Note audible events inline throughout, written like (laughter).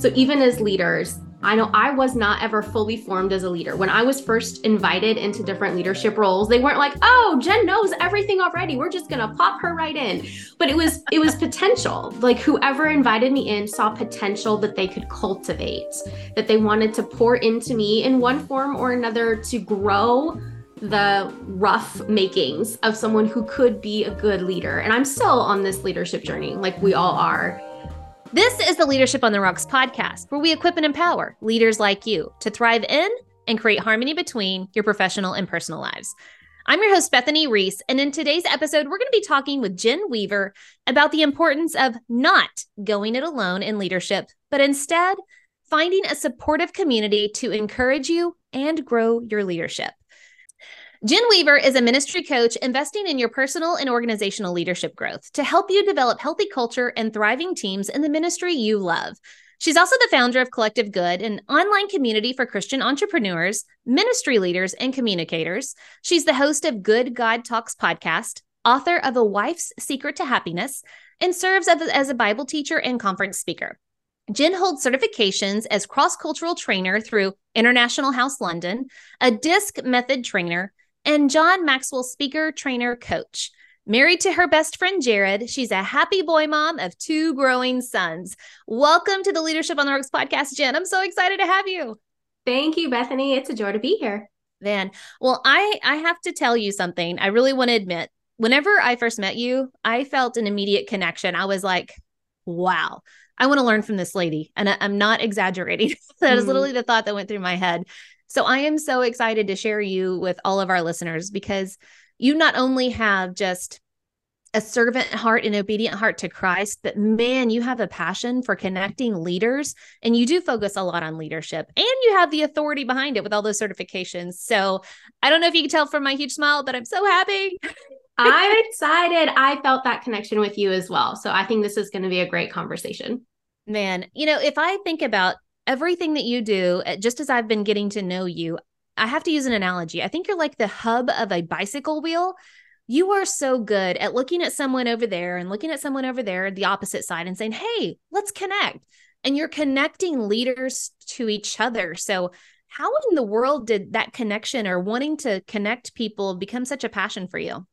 So even as leaders, I know I was not ever fully formed as a leader. When I was first invited into different leadership roles, they weren't like, "Oh, Jen knows everything already. We're just going to pop her right in." But it was it was potential. Like whoever invited me in saw potential that they could cultivate, that they wanted to pour into me in one form or another to grow the rough makings of someone who could be a good leader. And I'm still on this leadership journey, like we all are. This is the Leadership on the Rocks podcast, where we equip and empower leaders like you to thrive in and create harmony between your professional and personal lives. I'm your host, Bethany Reese, and in today's episode, we're going to be talking with Jen Weaver about the importance of not going it alone in leadership, but instead finding a supportive community to encourage you and grow your leadership. Jen Weaver is a ministry coach investing in your personal and organizational leadership growth to help you develop healthy culture and thriving teams in the ministry you love. She's also the founder of Collective Good, an online community for Christian entrepreneurs, ministry leaders, and communicators. She's the host of Good God Talks podcast, author of A Wife's Secret to Happiness, and serves as a Bible teacher and conference speaker. Jen holds certifications as cross cultural trainer through International House London, a DISC method trainer, and John Maxwell speaker, trainer, coach. Married to her best friend Jared, she's a happy boy mom of two growing sons. Welcome to the Leadership on the Rocks podcast, Jen. I'm so excited to have you. Thank you, Bethany. It's a joy to be here. Man, well, I I have to tell you something. I really want to admit. Whenever I first met you, I felt an immediate connection. I was like, "Wow, I want to learn from this lady," and I, am not exaggerating. (laughs) that is mm-hmm. literally the thought that went through my head. So I am so excited to share you with all of our listeners because you not only have just a servant heart and obedient heart to Christ, but man, you have a passion for connecting leaders and you do focus a lot on leadership and you have the authority behind it with all those certifications. So I don't know if you can tell from my huge smile, but I'm so happy. (laughs) I'm excited. I felt that connection with you as well. So I think this is going to be a great conversation. Man, you know, if I think about everything that you do, eh, just as I've been getting to know you, I have to use an analogy. I think you're like the hub of a bicycle wheel. You are so good at looking at someone over there and looking at someone over there, the opposite side, and saying, Hey, let's connect. And you're connecting leaders to each other. So, how in the world did that connection or wanting to connect people become such a passion for you?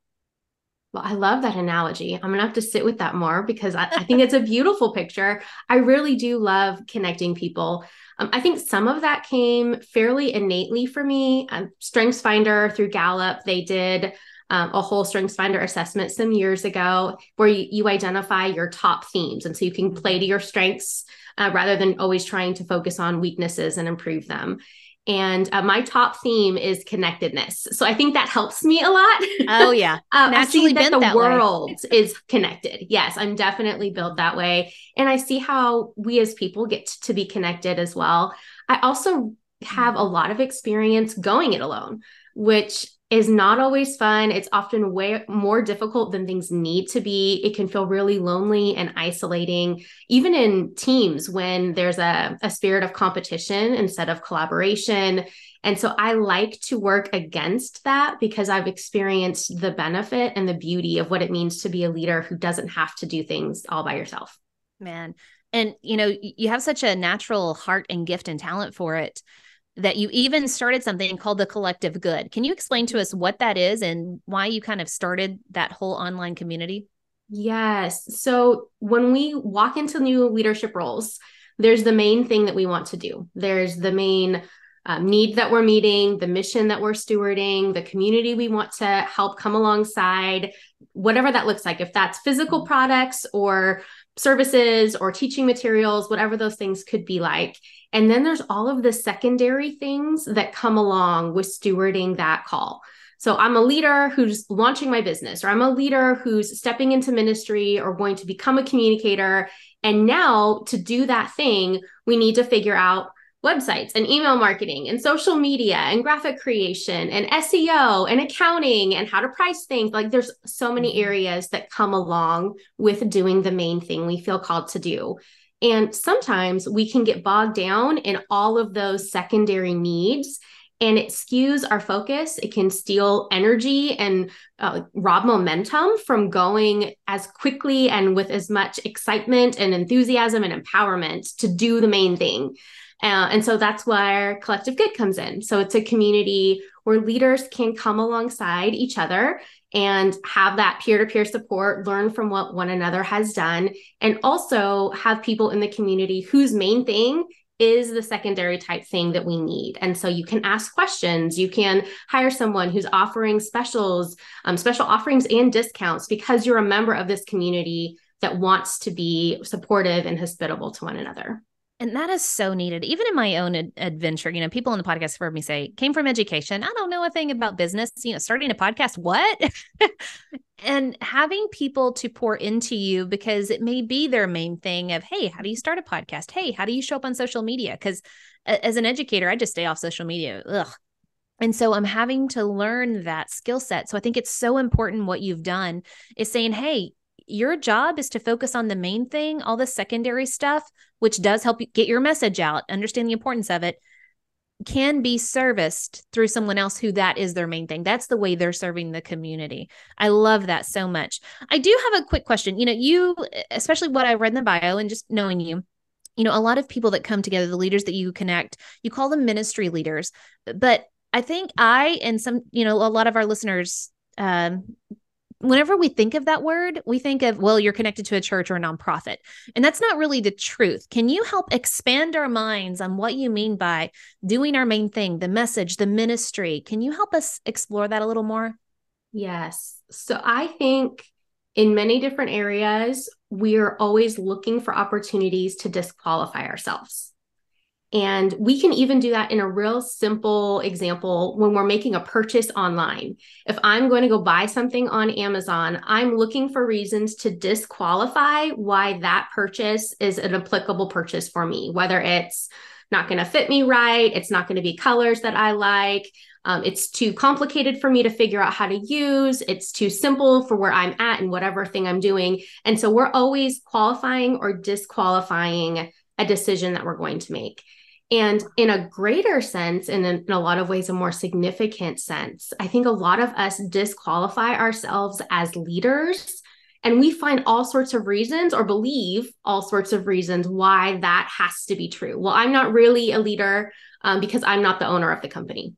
Well, I love that analogy. I'm going to have to sit with that more because I, I think it's a beautiful picture. I really do love connecting people. Um, I think some of that came fairly innately for me. Um, Strengths Finder through Gallup, they did um, a whole Strengths Finder assessment some years ago where you, you, identify your top themes. And so you can play to your strengths uh, rather than always trying to focus on weaknesses and improve them. And uh, my top theme is connectedness. So I think that helps me a lot. Oh yeah, (laughs) uh, I see that the that world is connected. Yes, I'm definitely built that way, and I see how we as people get to be connected as well. I also have a lot of experience going it alone, which is not always fun. It's often way more difficult than things need to be. It can feel really lonely and isolating, even in teams when there's a, a spirit of competition instead of collaboration. And so I like to work against that because I've experienced the benefit and the beauty of what it means to be a leader who doesn't have to do things all by yourself. Man. And, you know, you have such a natural heart and gift and talent for it that you even started something called the collective good. Can you explain to us what that is and why you kind of started that whole online community? Yes. So when we walk into new leadership roles, there's the main thing that we want to do. There's the main um, need that we're meeting, the mission that we're stewarding, the community we want to help come alongside, whatever that looks like. If that's physical products or services or teaching materials, whatever those things could be like. And then there's all of the secondary things that come along with stewarding that call. So I'm a leader who's launching my business, or I'm a leader who's stepping into ministry or going to become a communicator. And now to do that thing, we need to figure out websites and email marketing and social media and graphic creation and SEO and accounting and how to price things. Like there's so many mm-hmm. areas that come along with doing the main thing we feel called to do. And sometimes we can get bogged down in all of those secondary needs and it skews our focus. It can steal energy and uh, rob momentum from going as quickly and with as much excitement and enthusiasm and empowerment to do the main thing. Uh, and so that's where collective good comes in. So it's a community where leaders can come alongside each other and have that peer to peer support, learn from what one another has done, and also have people in the community whose main thing is the secondary type thing that we need. And so you can ask questions. You can hire someone who's offering specials, um, special offerings and discounts because you're a member of this community that wants to be supportive and hospitable to one another. And that is so needed. Even in my own ad- adventure, you know, people on the podcast have heard me say, came from education. I don't know a thing about business. You know, starting a podcast, what? (laughs) and having people to pour into you because it may be their main thing of, hey, how do you start a podcast? Hey, how do you show up on social media? Because as an educator, I just stay off social media. Ugh. And so I'm having to learn that skill set. So I think it's so important what you've done is saying, hey, your job is to focus on the main thing, all the secondary stuff, which does help you get your message out, understand the importance of it, can be serviced through someone else who that is their main thing. That's the way they're serving the community. I love that so much. I do have a quick question. You know, you, especially what I read in the bio and just knowing you, you know, a lot of people that come together, the leaders that you connect, you call them ministry leaders. But I think I and some, you know, a lot of our listeners um, whenever we think of that word, we think of, well, you're connected to a church or a nonprofit. And that's not really the truth. Can you help expand our minds on what you mean by doing our main thing, the message, the ministry? Can you help us explore that a little more? Yes. So I think in many different areas, we are always looking for opportunities to disqualify ourselves. And we can even do that in a real simple example when we're making a purchase online. If I'm going to go buy something on Amazon, I'm looking for reasons to disqualify why that purchase is an applicable purchase for me, whether it's not going to fit me right, it's not going to be colors that I like, um, it's too complicated for me to figure out how to use, it's too simple for where I'm at and whatever thing I'm doing. And so we're always qualifying or disqualifying a decision that we're going to make. And in a greater sense, and in, a lot of ways, a more significant sense, I think a lot of us disqualify ourselves as leaders. And we find all sorts of reasons or believe all sorts of reasons why that has to be true. Well, I'm not really a leader um, because I'm not the owner of the company.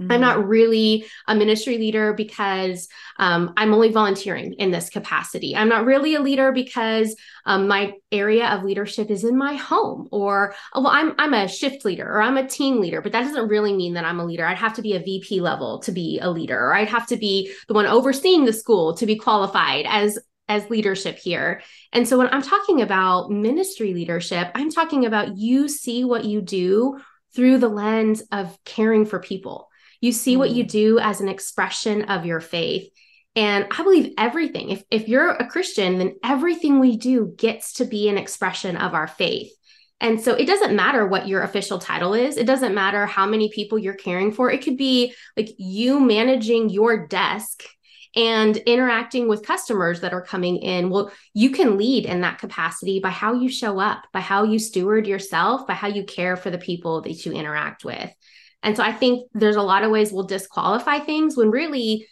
Mm-hmm. I'm not really a ministry leader because um, I'm only volunteering in this capacity. I'm not really a leader because um, my area of leadership is in my home, or oh, well, I'm I'm a shift leader or I'm a team leader, but that doesn't really mean that I'm a leader. I'd have to be a VP level to be a leader, or I'd have to be the one overseeing the school to be qualified as as leadership here. And so when I'm talking about ministry leadership, I'm talking about you see what you do through the lens of caring for people you see what you mm. do as an expression of your faith. And I believe everything, if, if you're a Christian, then everything we do gets to be an expression of our faith. And so it doesn't matter what your official title is. It doesn't matter how many people you're caring for. It could be like you managing your desk and interacting with customers that are coming in. Well, you can lead in that capacity by how you show up, by how you steward yourself, by how you care for the people that you interact with. And so I think there's a lot of ways we'll disqualify things when really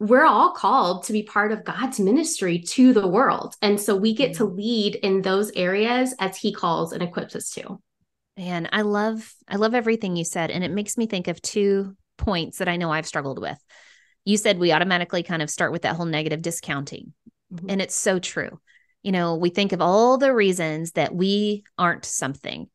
we're all called to be part of God's ministry to the world. And so we get to mm-hmm. lead in those areas as he calls and equips us to. And I love I love everything you said and it makes me think of two points that I know I've struggled with. You said we automatically kind of start with that whole negative discounting. Mm-hmm. And it's so true. You know, we think of all the reasons that we aren't something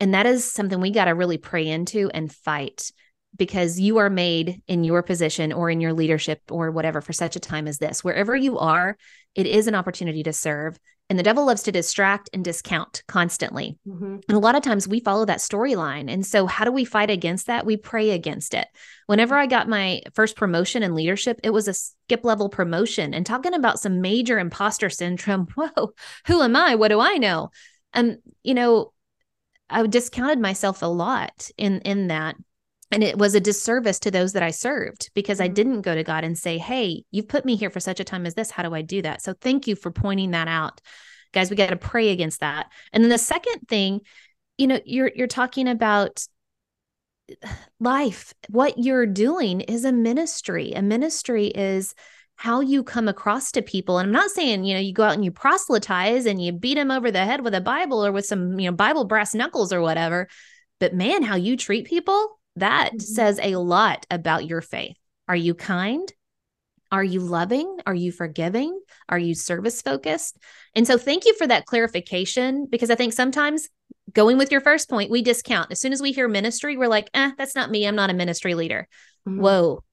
and that is something we got to really pray into and fight because you are made in your position or in your leadership or whatever for such a time as this. Wherever you are, it is an opportunity to serve. And the devil loves to distract and discount constantly. Mm-hmm. And a lot of times we follow that storyline. And so, how do we fight against that? We pray against it. Whenever I got my first promotion in leadership, it was a skip level promotion and talking about some major imposter syndrome. (laughs) Whoa, who am I? What do I know? Um, you know, I discounted myself a lot in in that and it was a disservice to those that I served because I mm-hmm. didn't go to God and say, "Hey, you've put me here for such a time as this. How do I do that?" So thank you for pointing that out. Guys, we got to pray against that. And then the second thing, you know, you're you're talking about (sighs) life, what you're doing is a ministry. A ministry is how you come across to people. And I'm not saying, you know, you go out and you proselytize and you beat them over the head with a Bible or with some, you know, Bible brass knuckles or whatever. But man, how you treat people, that mm-hmm. says a lot about your faith. Are you kind? Are you loving? Are you forgiving? Are you service focused? And so, thank you for that clarification because I think sometimes going with your first point, we discount. As soon as we hear ministry, we're like, eh, that's not me. I'm not a ministry leader. Mm-hmm. Whoa.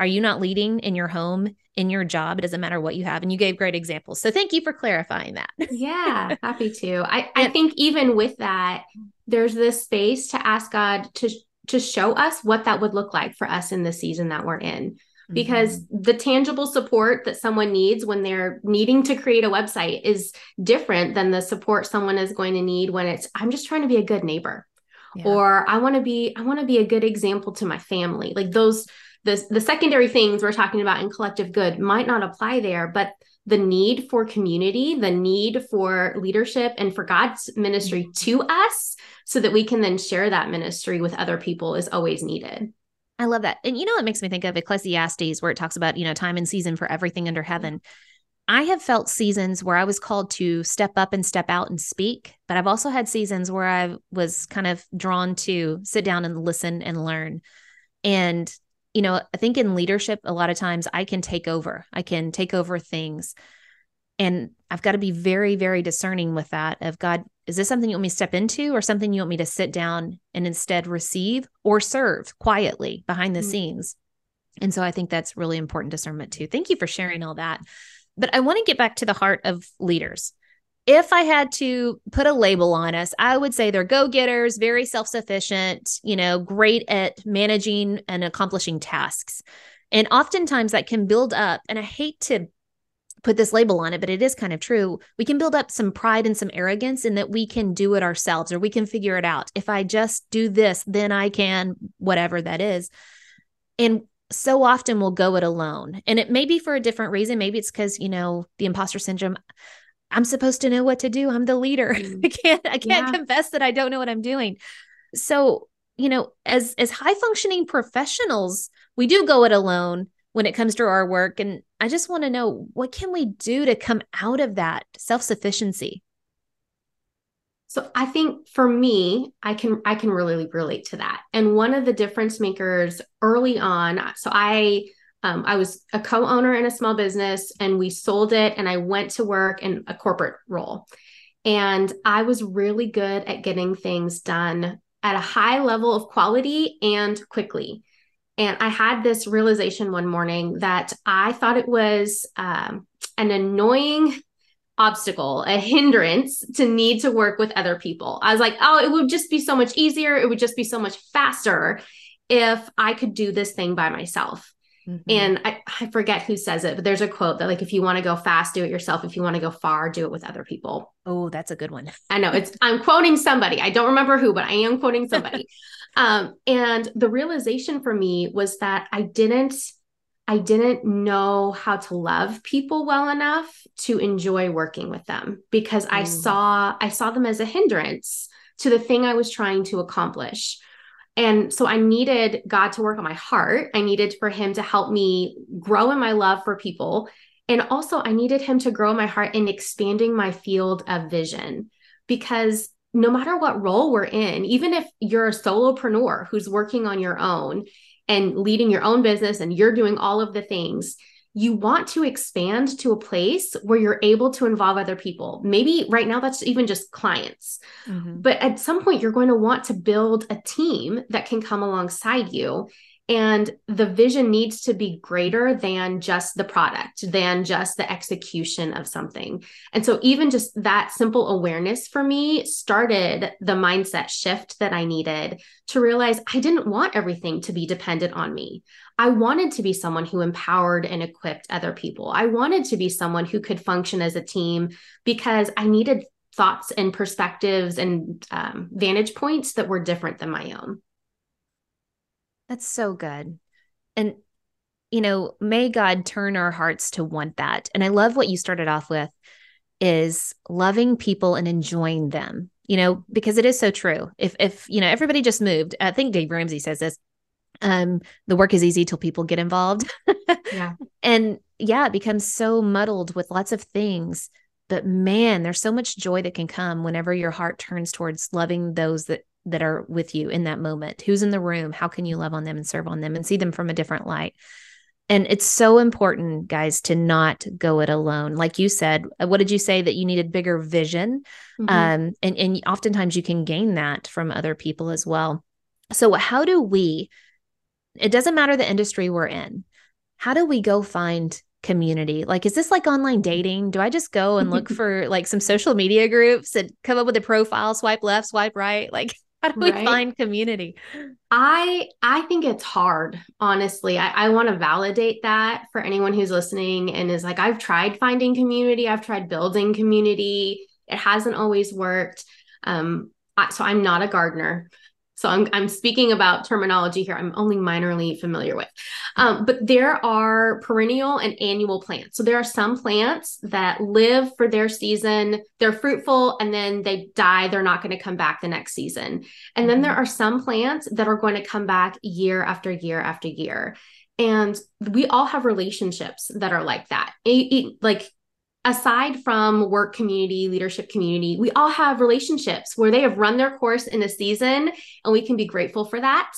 Are you not leading in your home, in your job? It doesn't matter what you have. And you gave great examples. So thank you for clarifying that. (laughs) yeah, happy to. I, I think even with that, there's this space to ask God to to show us what that would look like for us in the season that we're in because mm-hmm. the tangible support that someone needs when they're needing to create a website is different than the support someone is going to need when it's i'm just trying to be a good neighbor yeah. or i want to be i want to be a good example to my family like those the, the secondary things we're talking about in collective good might not apply there but the need for community the need for leadership and for god's ministry mm-hmm. to us so that we can then share that ministry with other people is always needed I love that. And you know, it makes me think of Ecclesiastes, where it talks about, you know, time and season for everything under heaven. I have felt seasons where I was called to step up and step out and speak, but I've also had seasons where I was kind of drawn to sit down and listen and learn. And, you know, I think in leadership, a lot of times I can take over, I can take over things. And I've got to be very, very discerning with that of God, is this something you want me to step into or something you want me to sit down and instead receive or serve quietly behind the mm-hmm. scenes? And so I think that's really important discernment too. Thank you for sharing all that. But I want to get back to the heart of leaders. If I had to put a label on us, I would say they're go getters, very self sufficient, you know, great at managing and accomplishing tasks. And oftentimes that can build up. And I hate to put this label on it, but it is kind of true. We can build up some pride and some arrogance in that we can do it ourselves or we can figure it out. If I just do this, then I can, whatever that is. And so often we'll go it alone. And it may be for a different reason. Maybe it's because, you know, the imposter syndrome. I'm supposed to know what to do. I'm the leader. (laughs) Mm. I can't, I can't yeah. confess that I don't know what I'm doing. So, you know, as as high functioning professionals, we do go it alone when it comes to our work and i just want to know what can we do to come out of that self-sufficiency so i think for me i can i can really relate to that and one of the difference makers early on so i um, i was a co-owner in a small business and we sold it and i went to work in a corporate role and i was really good at getting things done at a high level of quality and quickly and I had this realization one morning that I thought it was um, an annoying obstacle, a hindrance to need to work with other people. I was like, oh, it would just be so much easier. It would just be so much faster if I could do this thing by myself. Mm-hmm. And I, I forget who says it, but there's a quote that like if you want to go fast, do it yourself. If you want to go far, do it with other people. Oh, that's a good one. I know it's I'm quoting somebody. I don't remember who, but I am quoting somebody. (laughs) Um, and the realization for me was that I didn't I didn't know how to love people well enough to enjoy working with them because mm. I saw I saw them as a hindrance to the thing I was trying to accomplish. And so I needed God to work on my heart. I needed for him to help me grow in my love for people. And also I needed him to grow my heart in expanding my field of vision because no matter what role we're in, even if you're a solopreneur who's working on your own and leading your own business and you're doing all of the things, you want to expand to a place where you're able to involve other people. Maybe right now that's even just clients. Mm-hmm. But at some point, you're going to want to build a team that can come alongside you and the vision needs to be greater than just the product, than just the execution of something. And so, even just that simple awareness for me started the mindset shift that I needed to realize I didn't want everything to be dependent on me. I wanted to be someone who empowered and equipped other people. I wanted to be someone who could function as a team because I needed thoughts and perspectives and um, vantage points that were different than my own. That's so good. And, you know, may God turn our hearts to want that. And I love what you started off with is loving people and enjoying them. you know, because it is so true. If if you know everybody just moved, I think Dave Ramsey says this. Um, the work is easy till people get involved. (laughs) yeah. And yeah, it becomes so muddled with lots of things. But man, there's so much joy that can come whenever your heart turns towards loving those that that are with you in that moment. Who's in the room? How can you love on them and serve on them and see them from a different light? And it's so important, guys, to not go it alone. Like you said, uh, what did you say that you needed bigger vision? Mm-hmm. Um, and, and oftentimes you can gain that from other people as well. So, how do we, it doesn't matter the industry we're in, how do we go find community? Like, is this like online dating? Do I just go and look (laughs) for like some social media groups and come up with a profile, swipe left, swipe right? Like, (laughs) how do we right? find community? I i think it's hard honestly. I, I want to validate that for anyone who's listening and is like i've tried finding community. I've tried building community. It hasn't always worked. Um I, so i'm not a gardener so I'm, I'm speaking about terminology here I'm only minorly familiar with. Um, but there are perennial and annual plants. So there are some plants that live for their season, they're fruitful, and then they die. They're not going to come back the next season. And then there mm-hmm. are some plants that are going to come back year after year after year. And we all have relationships that are like that. It, it, like aside from work community, leadership community, we all have relationships where they have run their course in a season and we can be grateful for that.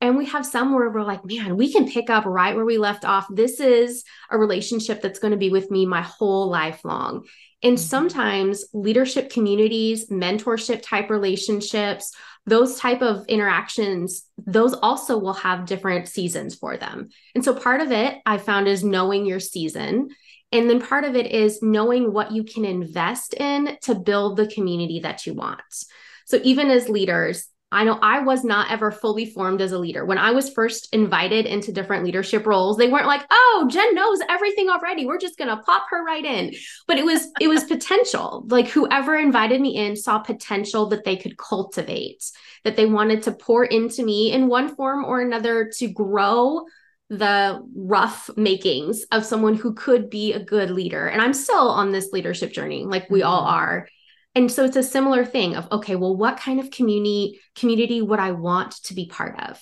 And we have some where we're like, man, we can pick up right where we left off. This is a relationship that's going to be with me my whole life long. And mm-hmm. sometimes leadership communities, mentorship type relationships, those type of interactions, those also will have different seasons for them. And so part of it I found is knowing your season and then part of it is knowing what you can invest in to build the community that you want. So even as leaders, I know I was not ever fully formed as a leader. When I was first invited into different leadership roles, they weren't like, "Oh, Jen knows everything already. We're just going to pop her right in." But it was it was potential. Like whoever invited me in saw potential that they could cultivate, that they wanted to pour into me in one form or another to grow the rough makings of someone who could be a good leader. And I'm still on this leadership journey, like we mm-hmm. all are. And so it's a similar thing of okay, well, what kind of community community would I want to be part of?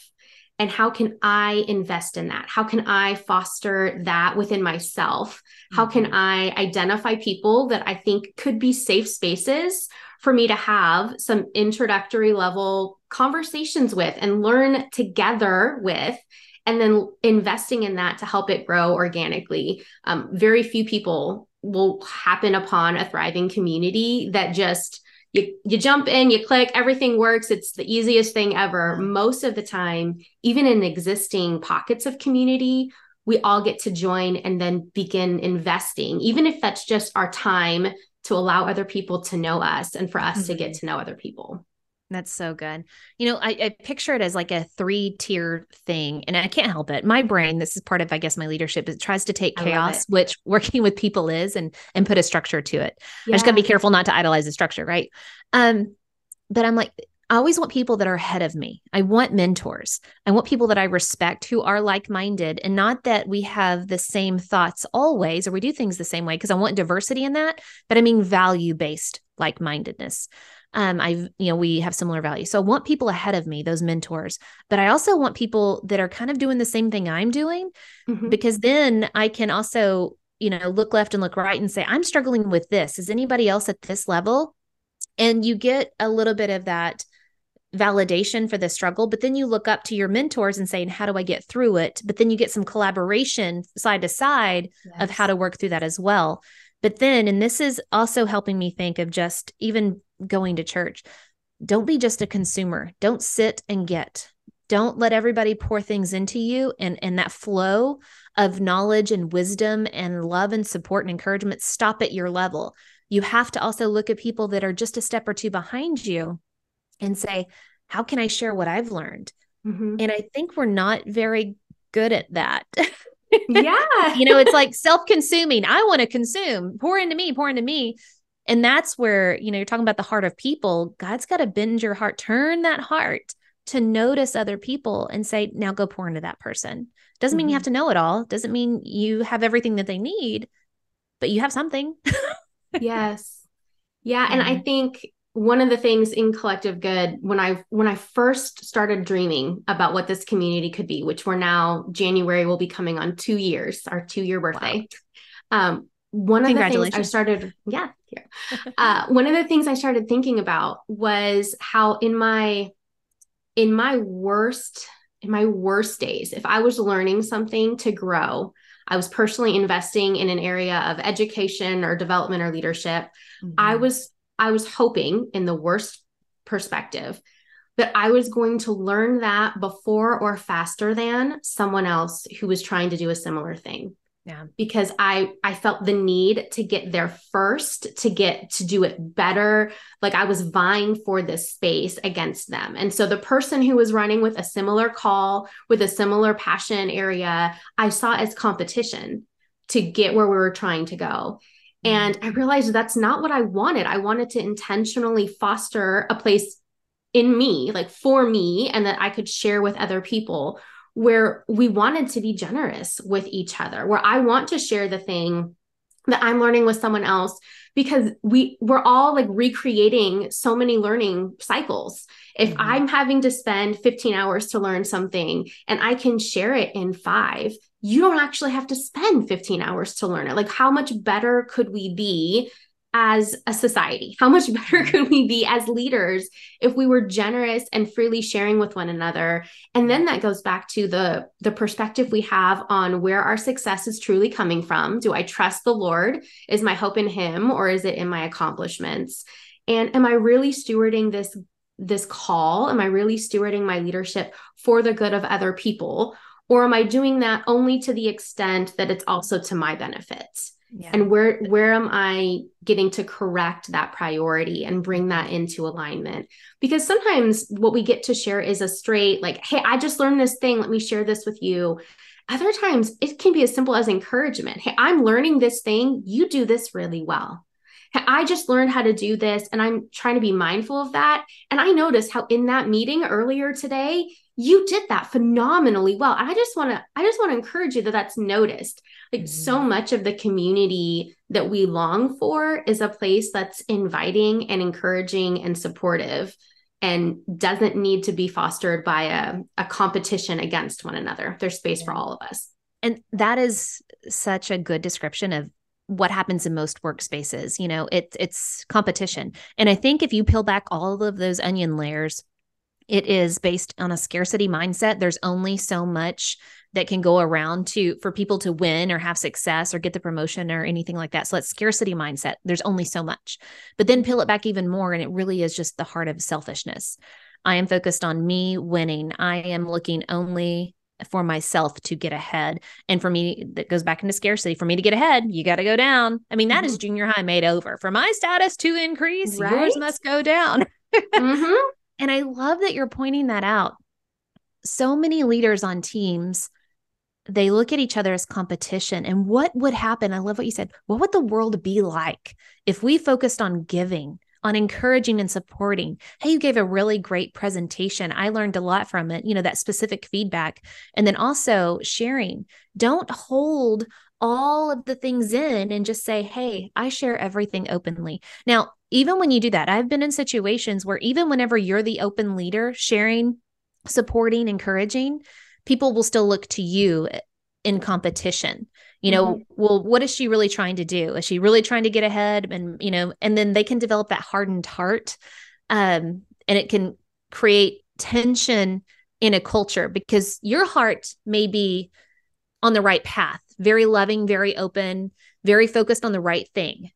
And how can I invest in that? How can I foster that within myself? Mm-hmm. How can mm-hmm. I identify people that I think could be safe spaces for me to have some introductory level conversations with and learn together with and then investing in that to help it grow organically. Um, very few people will happen upon a thriving community that just you you jump in, you click, everything works. It's the easiest thing ever. Most of the time, even in existing pockets of community, we all get to join and then begin investing, even if that's just our time to allow other people to know us and for us mm-hmm. to get mm-hmm. to know other people. That's so good. You know, I, I picture it as like a three tier thing, and I can't help it. My brain, this is part of, I guess, my leadership. It tries to take chaos, which (laughs) working with people is, and and put a structure to it. Yeah. I just got to be careful not to idolize the structure, right? Um, but I'm like, I always want people that are ahead of me. I want mentors. I want people that I respect who are like minded, and not that we have the same thoughts always or we do things the same way. Because I want diversity in that, but I mean value based like mindedness um i you know we have similar values. So i want people ahead of me those mentors but i also want people that are kind of doing the same thing i'm doing mm-hmm. because then i can also you know look left and look right and say i'm struggling with this. Is anybody else at this level? And you get a little bit of that validation for the struggle but then you look up to your mentors and saying how do i get through it? But then you get some collaboration side to side yes. of how to work through that as well. But then and this is also helping me think of just even going to church. Don't be just a consumer. Don't sit and get. Don't let everybody pour things into you and and that flow of knowledge and wisdom and love and support and encouragement stop at your level. You have to also look at people that are just a step or two behind you and say, how can I share what I've learned? Mm-hmm. And I think we're not very good at that. yeah. (laughs) you know, it's like self consuming. I want to consume, pour into me, pour into me. And that's where, you know, you're talking about the heart of people. God's got to bend your heart, turn that heart to notice other people and say, now go pour into that person. Doesn't mm-hmm. mean you have mm-hmm. to know it all, doesn't mean you have everything that they need, but you have something. (laughs) yes. Yeah. And I think one of the things in collective good when i when i first started dreaming about what this community could be which we're now january will be coming on two years our two year birthday wow. um, one of the things i started yeah, yeah. uh, one of the things i started thinking about was how in my in my worst in my worst days if i was learning something to grow i was personally investing in an area of education or development or leadership mm-hmm. i was I was hoping in the worst perspective that I was going to learn that before or faster than someone else who was trying to do a similar thing. Yeah. Because I I felt the need to get there first, to get to do it better. Like I was vying for this space against them. And so the person who was running with a similar call, with a similar passion area, I saw as competition to get where we were trying to go. Mm-hmm. And I realized that's not what I wanted. I wanted to intentionally foster a place in me, like for me, and that I could share with other people where we wanted to be generous with each other, where I want to share the thing that I'm learning with someone else because we we're all like recreating so many learning cycles. If mm-hmm. I'm having to spend 15 hours to learn something and I can share it in 5, you don't actually have to spend 15 hours to learn it. Like, how much better could we be as a society? How much (laughs) better could we be as leaders if we were generous and freely sharing with one another? And then that goes back to the the perspective we have on where our success is truly coming from. Do I trust the Lord? Is my hope in him or is it in my accomplishments? And am I really stewarding this this call? Am I really stewarding my leadership for the good of other people? or am i doing that only to the extent that it's also to my benefit yeah. and where where am i getting to correct that priority and bring that into alignment? Because sometimes what we get to share is a straight like hey i just learned this thing. Let me share this with you. Other times it can be as simple as encouragement. Hey i'm learning this thing. You do this really well. I just learned how to do this and I'm trying to be mindful of that. And I noticed how in that meeting earlier today, you did that phenomenally well. And i just want to i just want to encourage you that that's noticed. Like mm-hmm. so much of the community that we long for is a place that's inviting and encouraging and supportive and doesn't need to be fostered by a, a competition against one another. There's space yeah. for all of us. And that is such a good description of what happens in most workspaces you know it's it's competition. And i think if you peel back all of those onion layers it is based on a scarcity mindset there's only so much that can go around to for people to win or have success or get the promotion or anything like that so that's scarcity mindset there's only so much but then peel it back even more and it really is just the heart of selfishness i am focused on me winning i am looking only for myself to get ahead. And for me, that goes back into scarcity. For me to get ahead, you got to go down. I mean, that mm-hmm. is junior high made over. For my status to increase, right? yours must go down. (laughs) mm-hmm. And I love that you're pointing that out. So many leaders on teams, they look at each other as competition. And what would happen? I love what you said. What would the world be like if we focused on giving, on encouraging and supporting? Hey, you gave a really great presentation. I learned a lot from it, you know, that specific feedback. And then also sharing. Don't hold all of the things in and just say, Hey, I share everything openly. Now, even when you do that, I've been in situations where even whenever you're the open leader, sharing, supporting, encouraging, people will still look to you in competition. You know, mm-hmm. well, what is she really trying to do? Is she really trying to get ahead? And, you know, and then they can develop that hardened heart. Um, and it can create tension in a culture because your heart may be on the right path, very loving, very open, very focused on the right thing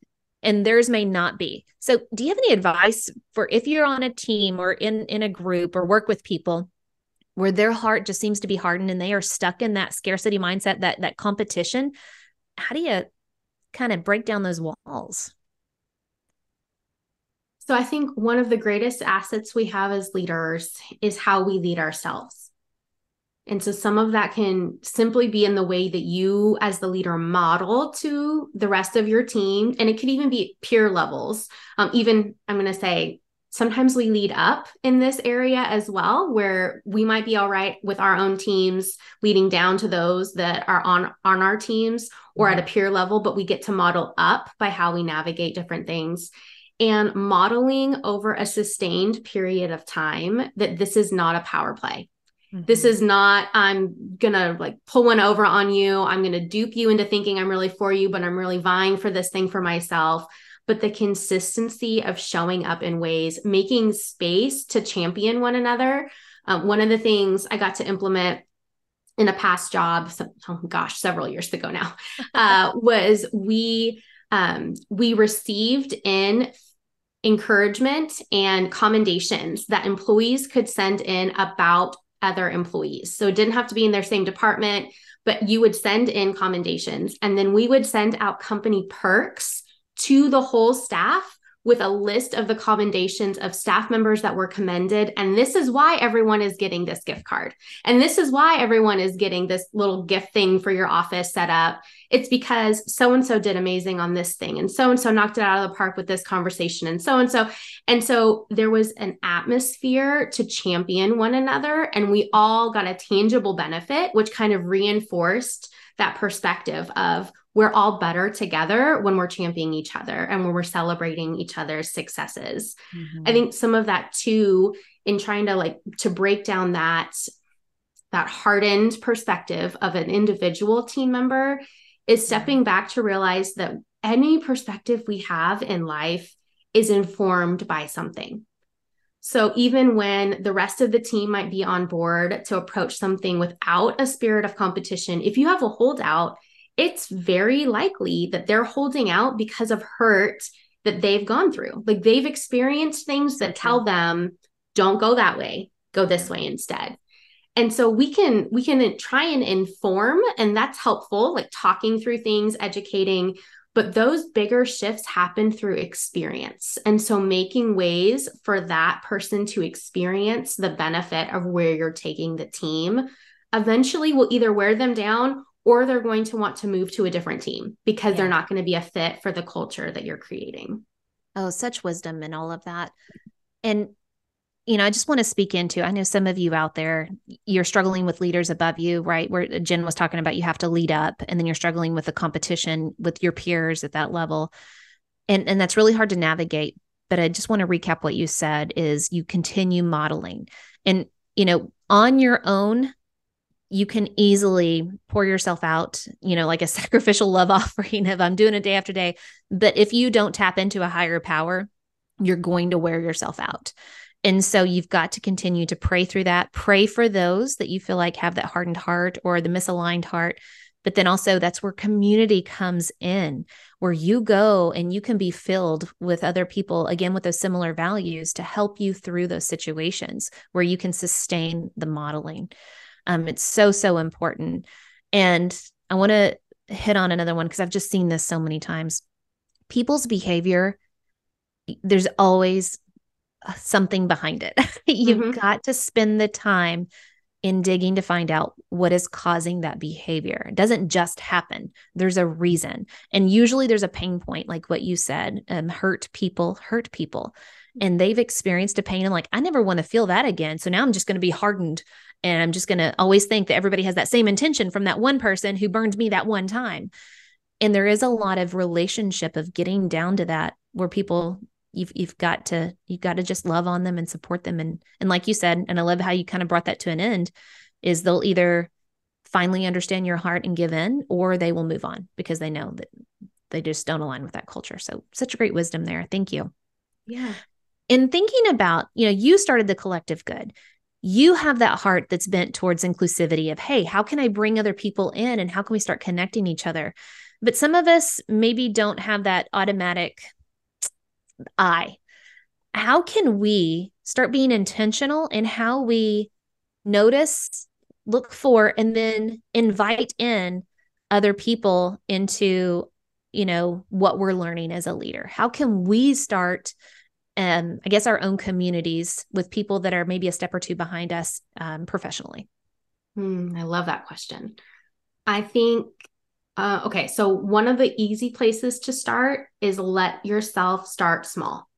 and theirs may not be. So, do you have any advice for if you're on a team or in in a group or work with people where their heart just seems to be hardened and they are stuck in that scarcity mindset, that that competition? How do you kind of break down those walls? So, I think one of the greatest assets we have as leaders is how we lead ourselves. And so some of that can simply be in the way that you, as the leader, model to the rest of your team. And it could even be peer levels. Um, even, I'm going to say, sometimes we lead up in this area as well, where we might be all right with our own teams, leading down to those that are on, on our teams or at a mm-hmm. peer level, but we get to model up by how we navigate different things. and modeling over a sustained period of time that this is not a power play. Mm-hmm. This is not, I'm gonna like pull one over on you. I'm gonna dupe you into thinking I'm really for you, but I'm really vying for this thing for myself. But the consistency of showing up in ways, making space to champion one another. Um, one of the things I got to implement in a past job, oh gosh, several years ago now, (laughs) uh, was we um, we received in encouragement and commendations that employees could send in about other employees. So it didn't have to be in their same department, but you would send in commendations and then we would send out company perks to the whole staff with a list of the commendations of staff members that were commended. And this is why everyone is getting this gift card. And this is why everyone is getting this little gift thing for your office set up. It's because so and so did amazing on this thing, and so and so knocked it out of the park with this conversation, and so and so. And so there was an atmosphere to champion one another, and we all got a tangible benefit, which kind of reinforced that perspective of we're all better together when we're championing each other and when we're celebrating each other's successes. Mm-hmm. I think some of that too in trying to like to break down that that hardened perspective of an individual team member is mm-hmm. stepping back to realize that any perspective we have in life is informed by something. So even when the rest of the team might be on board to approach something without a spirit of competition, if you have a holdout, it's very likely that they're holding out because of hurt that they've gone through. Like they've experienced things that tell mm-hmm. them, don't go that way, go this way instead. And so we can we can try and inform and that's helpful like talking through things, educating, but those bigger shifts happen through experience. And so making ways for that person to experience the benefit of where you're taking the team eventually will either wear them down or they're going to want to move to a different team because yeah. they're not going to be a fit for the culture that you're creating. Oh, such wisdom in all of that. And, you know, I just want to speak into, I know some of you out there, you're struggling with leaders above you, right? Where Jen was talking about you have to lead up and then you're struggling with the competition with your peers at that level. And, and that's really hard to navigate. But I just want to recap what you said is you continue modeling and, you know, on your own, you can easily pour yourself out, you know, like a (laughs) sacrificial love offering of I'm doing it day after day. But if you don't tap into a higher power, you're going to wear yourself out. And so you've got to continue to pray through that. Pray for those that you feel like have that hardened heart or the misaligned heart. But then also, that's where community comes in, where you go and you can be filled with other people, again, with those similar values to help you through those situations where you can sustain the modeling. Um, it's so, so important. And I want to hit on another one because I've just seen this so many times. People's behavior, there's always uh, something behind it. (laughs) You've mm-hmm. got to spend the time in digging to find out what is causing that behavior. It doesn't just happen. There's a reason. And usually there's a pain point, like what you said, um, hurt people, hurt people. And they've experienced a pain and like, I never want to feel that again. So now I'm just going to be hardened and I'm just going to always think that everybody has that same intention from that one person who burned me that one time. And there is a lot of relationship of getting down to that where people you've you've got to you've got to just love on them and support them and and like you said and I love how you kind of brought that to an end is they'll either finally understand your heart and give in or they will move on because they know that they just don't align with that culture. So such a great wisdom there. Thank you. Yeah. In thinking about, you know, you started the collective good you have that heart that's bent towards inclusivity of, hey, how can I bring other people in and how can we start connecting each other? But some of us maybe don't have that automatic eye. How can we start being intentional in how we notice, look for, and then invite in other people into, you know, what we're learning as a leader? How can we start um, I guess, our own communities with people that are maybe a step or two behind us um, professionally? Mm, I love that question. I think, uh, okay, so one of the easy places to start is let yourself start small.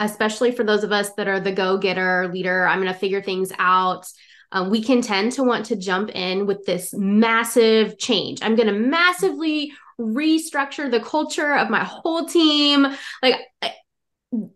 Especially for those of us that are the go getter leader, I'm going to figure things out. Um, we can tend to want to jump in with this massive change. I'm going to massively restructure the culture of my whole team. Like,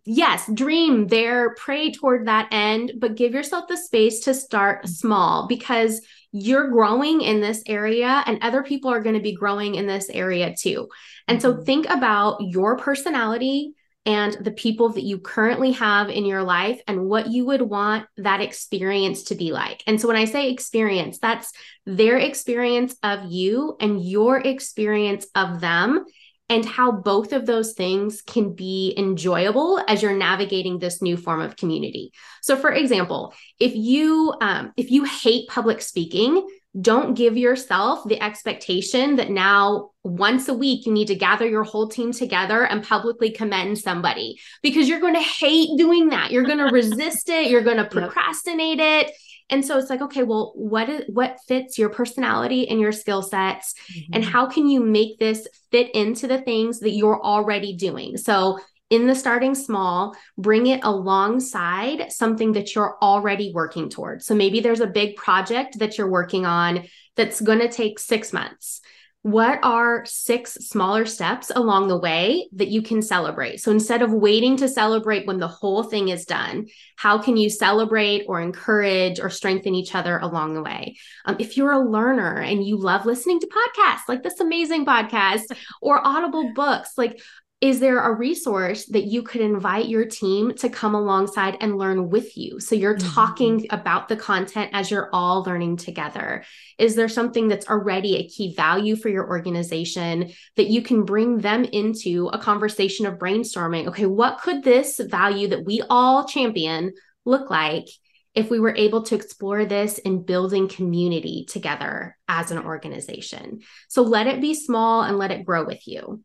yes, dream there, pray toward that end, but give yourself the space to start mm-hmm. small because you're growing in this area and other people are going to be growing in this area too. And mm-hmm. so think about your personality and the people that you currently have in your life and what you would want that experience to be like. And so when I say experience, that's their experience of you and your experience of them and how both of those things can be enjoyable as you're navigating this new form of community. So, for example, if you um, if you hate public speaking, don't give yourself the expectation that now once a week you need to gather your whole team together and publicly commend somebody because you're going to hate doing that. You're going (laughs) to resist it. You're going to procrastinate yep. it and so it's like, okay, well, what is what fits your personality and your skill sets? Mm-hmm. And how can you make this fit into the things that you're already doing? So in the starting small, bring it alongside something that you're already working towards. So maybe there's a big project that you're working on that's going to take six months what are six smaller steps along the way that you can celebrate? So instead of waiting to celebrate when the whole thing is done, how can you celebrate or encourage or strengthen each other along the way? Um, if you're a learner and you love listening to podcasts like this amazing podcast or audible books, like is there a resource that you could invite your team to come alongside and learn with you? So you're mm-hmm. talking about the content as you're all learning together. Is there something that's already a key value for your organization that you can bring them into a conversation of brainstorming? Okay, what could this value that we all champion look like? If we were able to explore this in building community together as an organization. So let it be small and let it grow with you.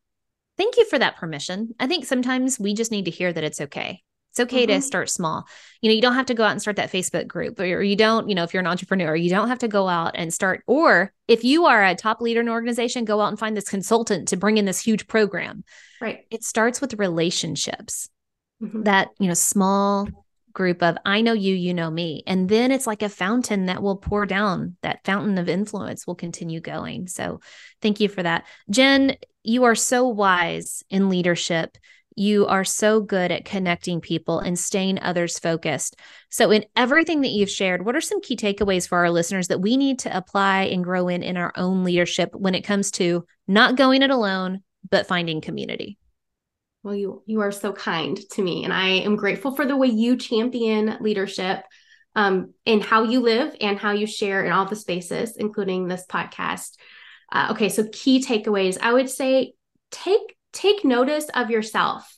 Thank you for that permission. I think sometimes we just need to hear that it's okay. It's okay mm-hmm. to start small. You know, you don't have to go out and start that Facebook group, or you don't, you know, if you're an entrepreneur, you don't have to go out and start. Or if you are a top leader in an organization, go out and find this consultant to bring in this huge program. Right. It starts with relationships. Mm-hmm. That, you know, small group of I know you, you know me. And then it's like a fountain that will pour down. That fountain of influence will continue going. So thank you for that. Jen, you are so wise in leadership. You are so good at connecting people and staying others focused. So, in everything that you've shared, what are some key takeaways for our listeners that we need to apply and grow in in our own leadership when it comes to not going it alone, but finding community? Well, you you are so kind to me, and I am grateful for the way you champion leadership um, in how you live and how you share in all the spaces, including this podcast. Uh, okay, so key takeaways. I would say take take notice of yourself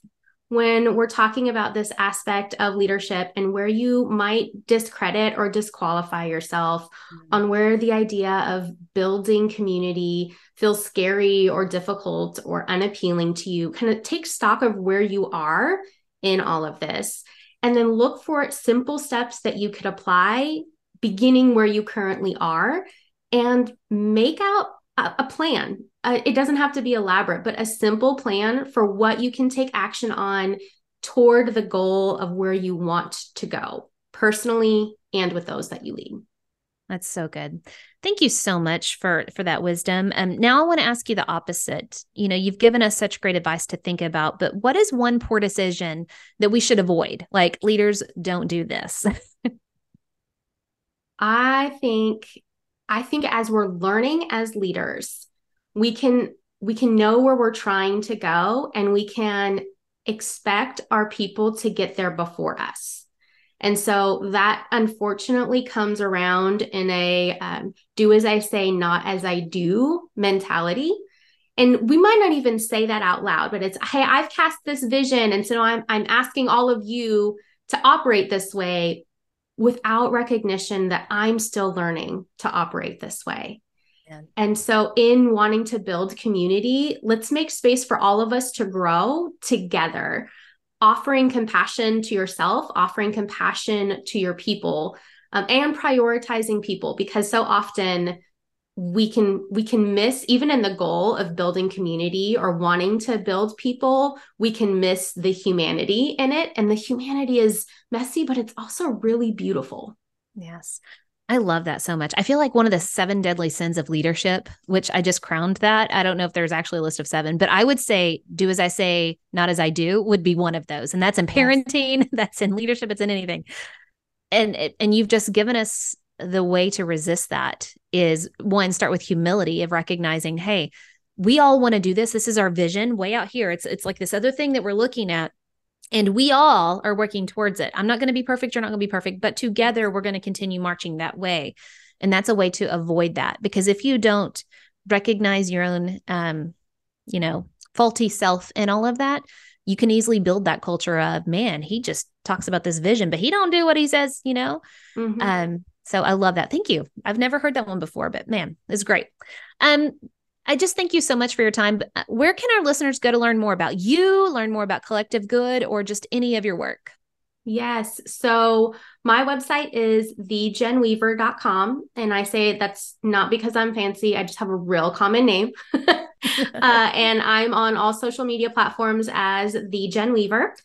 when we're talking about this aspect of leadership and where you might discredit or disqualify yourself mm-hmm. on where the idea of building community feels scary or difficult or unappealing to you, kind of take stock of where you are in all of this. And then look for simple steps that you could apply beginning where you currently are and make out a, a plan. Uh, it doesn't have to be elaborate, but a simple plan for what you can take action on toward the goal of where you want to go personally and with those that you lead. That's so good. Thank you so much for for that wisdom. Um, now I want to ask you the opposite. You know, you've given us such great advice to think about, but what is one poor decision that we should avoid? Like leaders don't do this. (laughs) I think I think as we're learning as leaders, we can we can know where we're trying to go and we can expect our people to get there before us. And so that unfortunately comes around in a um, do as I say, not as I do mentality. And we might not even say that out loud, but it's, hey, I've cast this vision. And so I'm, I'm asking all of you to operate this way without recognition that I'm still learning to operate this way. And so, in wanting to build community, let's make space for all of us to grow together offering compassion to yourself, offering compassion to your people, um, and prioritizing people because so often we can we can miss even in the goal of building community or wanting to build people we can miss the humanity in it. And the humanity is messy but it's also really beautiful. Yes I love that so much. I feel like one of the seven deadly sins of leadership, which I just crowned that. I don't know if there's actually a list of seven, but I would say do as I say, not as I do would be one of those. And that's in parenting, yes. (laughs) that's in leadership, it's in anything. And and you've just given us the way to resist that is one start with humility of recognizing, hey, we all want to do this. This is our vision way out here. It's it's like this other thing that we're looking at and we all are working towards it. I'm not going to be perfect. You're not going to be perfect, but together we're going to continue marching that way. And that's a way to avoid that because if you don't recognize your own, um, you know, faulty self and all of that, you can easily build that culture of man. He just talks about this vision, but he don't do what he says. You know, mm-hmm. um, so I love that. Thank you. I've never heard that one before, but man, it's great. Um, I just thank you so much for your time. Uh, where can our listeners go to learn more about you, learn more about Collective Good, or just any of your work? Yes. So my website is thejenweaver.com. And I say that's not because I'm fancy. I just have a real common name. (laughs) uh, (laughs) and I'm on all social media platforms as the Jen Weaver.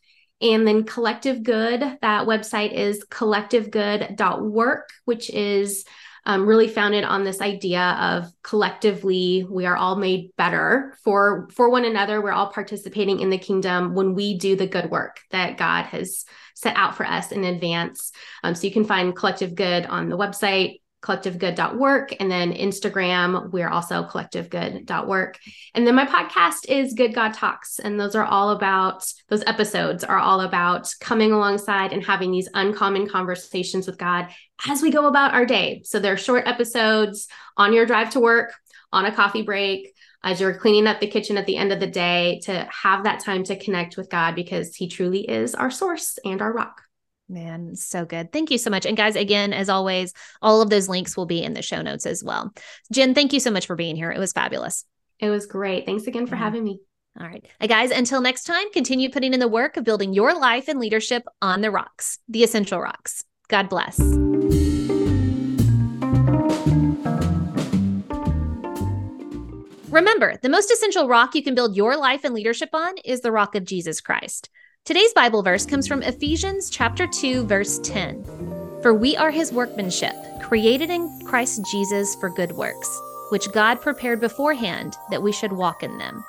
And then Collective Good, that website is collectivegood.work, which is um, really founded on this idea of collectively we are all made better for for one another. We're all participating in the kingdom when we do the good work that god has set out for us in advance. Um, so you can find collective good on the website collectivegood.work. And then Instagram, we're also collectivegood.work. And then my podcast is Good God Talks. And those are all about, those episodes are all about coming alongside and having these uncommon conversations with God as we go about our day. So they're short episodes on your drive to work, on a coffee break, as you're cleaning up the kitchen at the end of the day to have that time to connect with God because He truly is our source and our rock. Man, so good. Thank you so much. And guys, again, as always, all of those links will be in the show notes as well. Jen, thank you so much for being here. It was fabulous. It was great. Thanks again for yeah. having me. All right. Hey guys, until next time, continue putting in the work of building your life and leadership on the rocks, the essential rocks. God bless. Remember, the most essential rock you can build your life and leadership on is the rock of Jesus Christ. Today's Bible verse comes from Ephesians chapter 2 verse 10. For we are his workmanship, created in Christ Jesus for good works, which God prepared beforehand that we should walk in them.